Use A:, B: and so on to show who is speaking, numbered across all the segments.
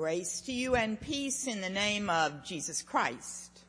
A: Grace to you and peace in the name of Jesus Christ.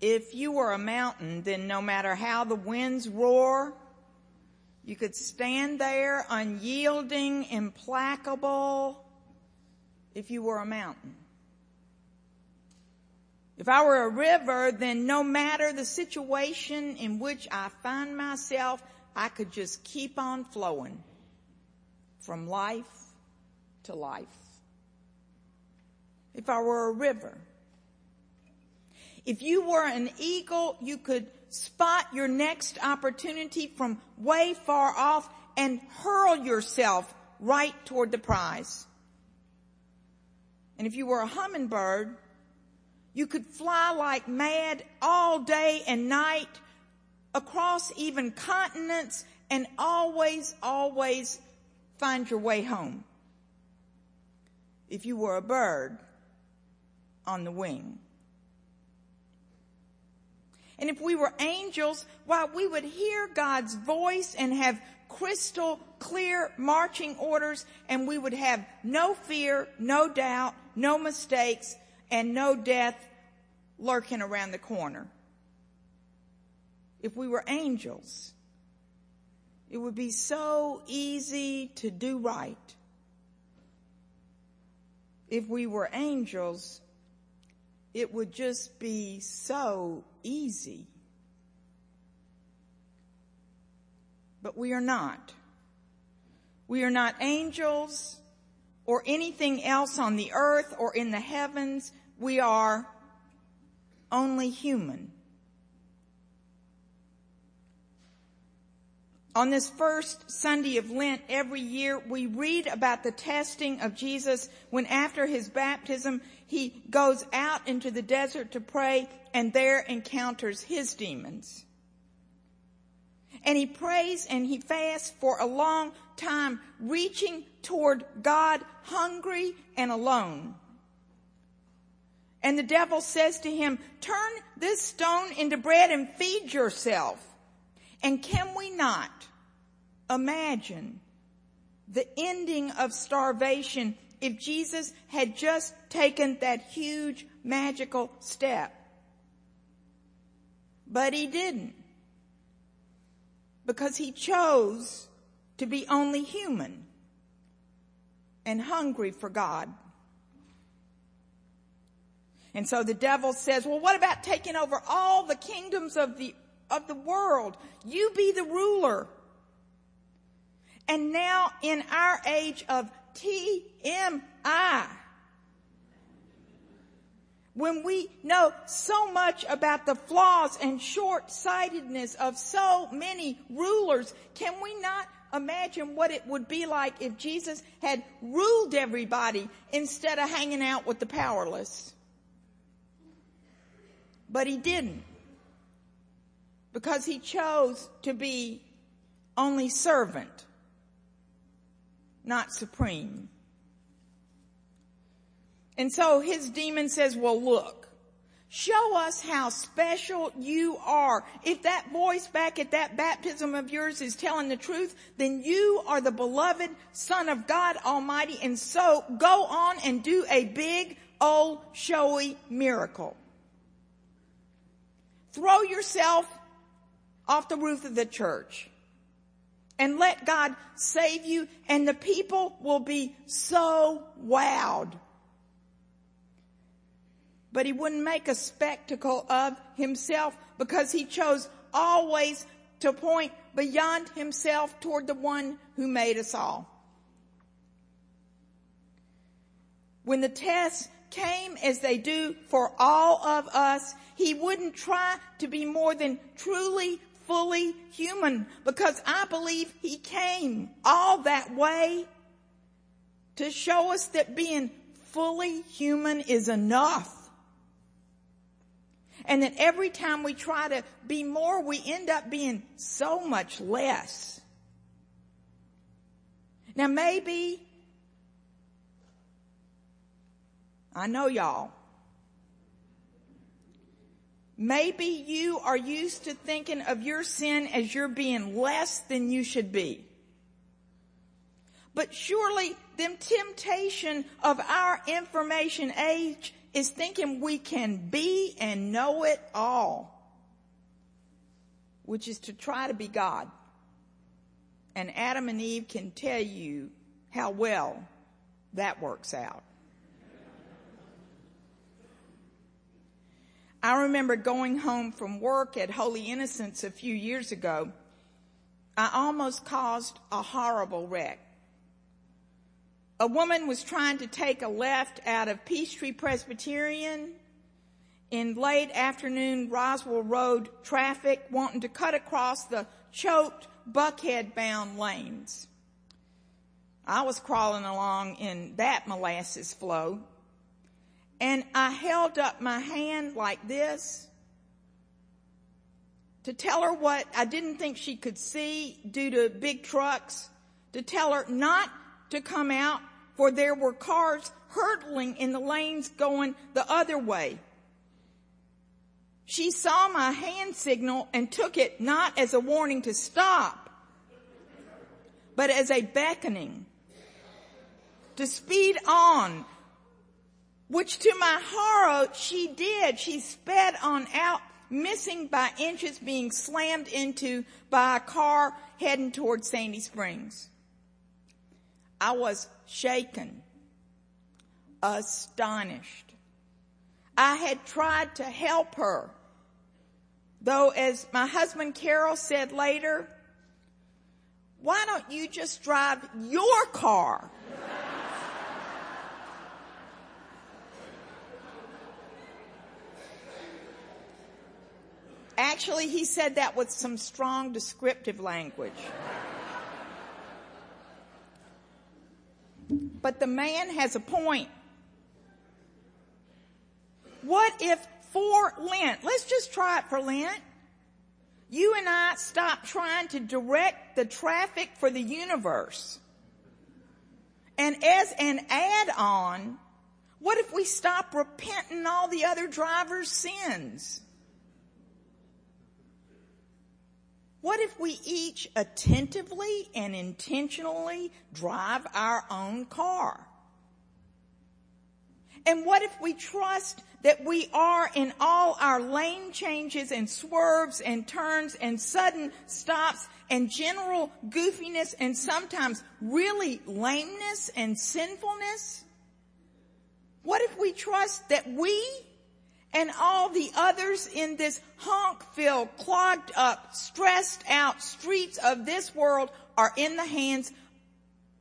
A: If you were a mountain, then no matter how the winds roar, you could stand there unyielding, implacable, if you were a mountain. If I were a river, then no matter the situation in which I find myself, I could just keep on flowing from life to life. If I were a river, if you were an eagle, you could spot your next opportunity from way far off and hurl yourself right toward the prize. And if you were a hummingbird, you could fly like mad all day and night across even continents and always, always find your way home. If you were a bird on the wing. And if we were angels, why we would hear God's voice and have crystal clear marching orders and we would have no fear, no doubt, no mistakes, and no death lurking around the corner. If we were angels, it would be so easy to do right. If we were angels, it would just be so easy. But we are not. We are not angels or anything else on the earth or in the heavens. We are only human. On this first Sunday of Lent every year, we read about the testing of Jesus when after his baptism, he goes out into the desert to pray and there encounters his demons. And he prays and he fasts for a long time, reaching toward God hungry and alone. And the devil says to him, turn this stone into bread and feed yourself. And can we not imagine the ending of starvation if Jesus had just taken that huge magical step? But he didn't. Because he chose to be only human and hungry for God. And so the devil says, well, what about taking over all the kingdoms of the, of the world? You be the ruler. And now in our age of TMI, when we know so much about the flaws and short-sightedness of so many rulers, can we not imagine what it would be like if Jesus had ruled everybody instead of hanging out with the powerless? But he didn't. Because he chose to be only servant, not supreme. And so his demon says, well look, show us how special you are. If that voice back at that baptism of yours is telling the truth, then you are the beloved son of God Almighty. And so go on and do a big old showy miracle. Throw yourself off the roof of the church and let God save you and the people will be so wowed. But he wouldn't make a spectacle of himself because he chose always to point beyond himself toward the one who made us all. When the tests came as they do for all of us, he wouldn't try to be more than truly, fully human because I believe he came all that way to show us that being fully human is enough. And that every time we try to be more, we end up being so much less. Now maybe, I know y'all, Maybe you are used to thinking of your sin as you're being less than you should be. But surely the temptation of our information age is thinking we can be and know it all, which is to try to be God. And Adam and Eve can tell you how well that works out. I remember going home from work at Holy Innocents a few years ago. I almost caused a horrible wreck. A woman was trying to take a left out of Peachtree Presbyterian in late afternoon Roswell Road traffic wanting to cut across the choked Buckhead bound lanes. I was crawling along in that molasses flow and I held up my hand like this to tell her what I didn't think she could see due to big trucks, to tell her not to come out for there were cars hurtling in the lanes going the other way. She saw my hand signal and took it not as a warning to stop, but as a beckoning to speed on which to my horror she did. She sped on out, missing by inches being slammed into by a car heading toward Sandy Springs. I was shaken, astonished. I had tried to help her, though as my husband Carol said later, why don't you just drive your car? Actually, he said that with some strong descriptive language. But the man has a point. What if for Lent, let's just try it for Lent, you and I stop trying to direct the traffic for the universe. And as an add on, what if we stop repenting all the other drivers' sins? What if we each attentively and intentionally drive our own car? And what if we trust that we are in all our lane changes and swerves and turns and sudden stops and general goofiness and sometimes really lameness and sinfulness? What if we trust that we and all the others in this honk-filled, clogged up, stressed out streets of this world are in the hands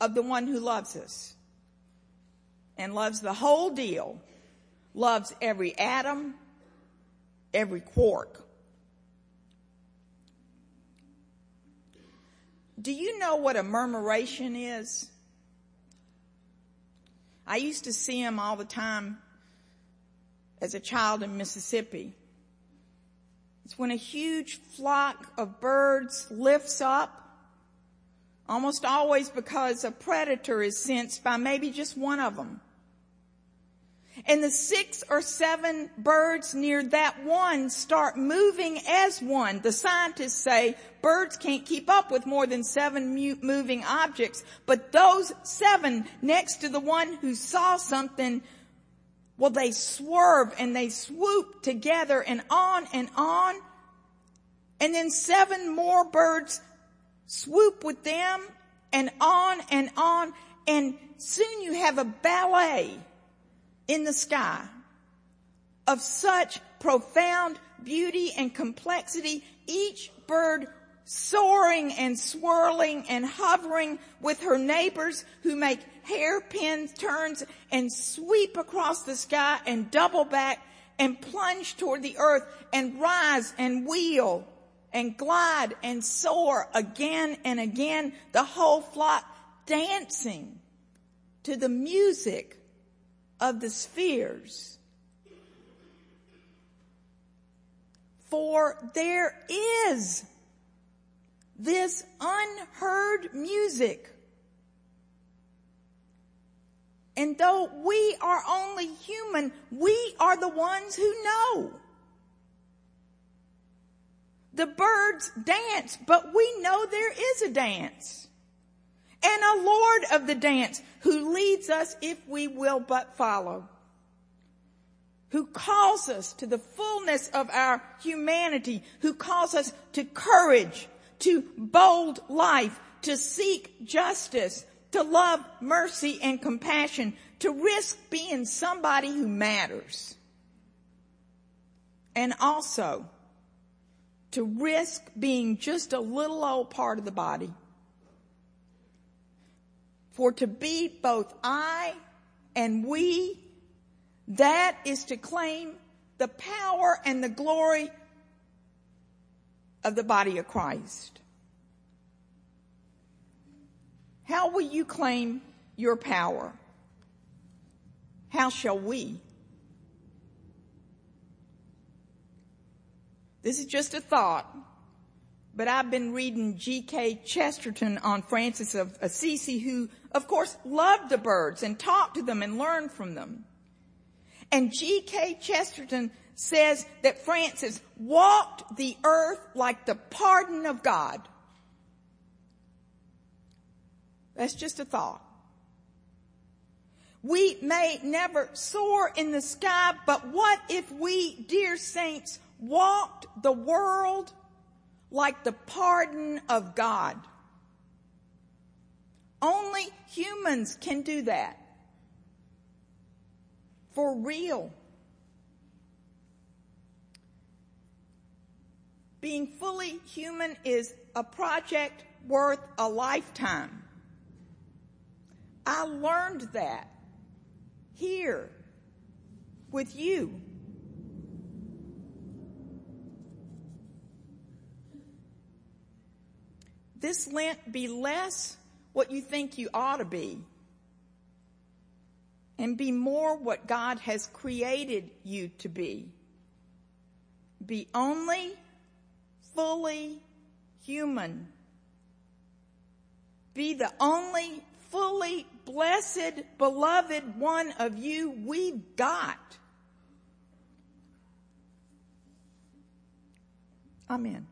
A: of the one who loves us and loves the whole deal, loves every atom, every quark. Do you know what a murmuration is? I used to see them all the time as a child in Mississippi. It's when a huge flock of birds lifts up, almost always because a predator is sensed by maybe just one of them. And the six or seven birds near that one start moving as one. The scientists say birds can't keep up with more than seven moving objects, but those seven next to the one who saw something well, they swerve and they swoop together and on and on. And then seven more birds swoop with them and on and on. And soon you have a ballet in the sky of such profound beauty and complexity. Each bird soaring and swirling and hovering with her neighbors who make hairpin turns and sweep across the sky and double back and plunge toward the earth and rise and wheel and glide and soar again and again, the whole flock dancing to the music of the spheres. For there is this unheard music. And though we are only human, we are the ones who know. The birds dance, but we know there is a dance. And a Lord of the dance who leads us if we will but follow. Who calls us to the fullness of our humanity, who calls us to courage, to bold life, to seek justice, to love mercy and compassion, to risk being somebody who matters. And also to risk being just a little old part of the body. For to be both I and we, that is to claim the power and the glory of the body of Christ. How will you claim your power? How shall we? This is just a thought, but I've been reading G.K. Chesterton on Francis of Assisi, who, of course, loved the birds and talked to them and learned from them. And G.K. Chesterton says that Francis walked the earth like the pardon of God. That's just a thought. We may never soar in the sky, but what if we, dear saints, walked the world like the pardon of God? Only humans can do that. For real. Being fully human is a project worth a lifetime. I learned that here with you. This Lent be less what you think you ought to be and be more what God has created you to be. Be only fully human. Be the only fully blessed, beloved one of you we've got. Amen.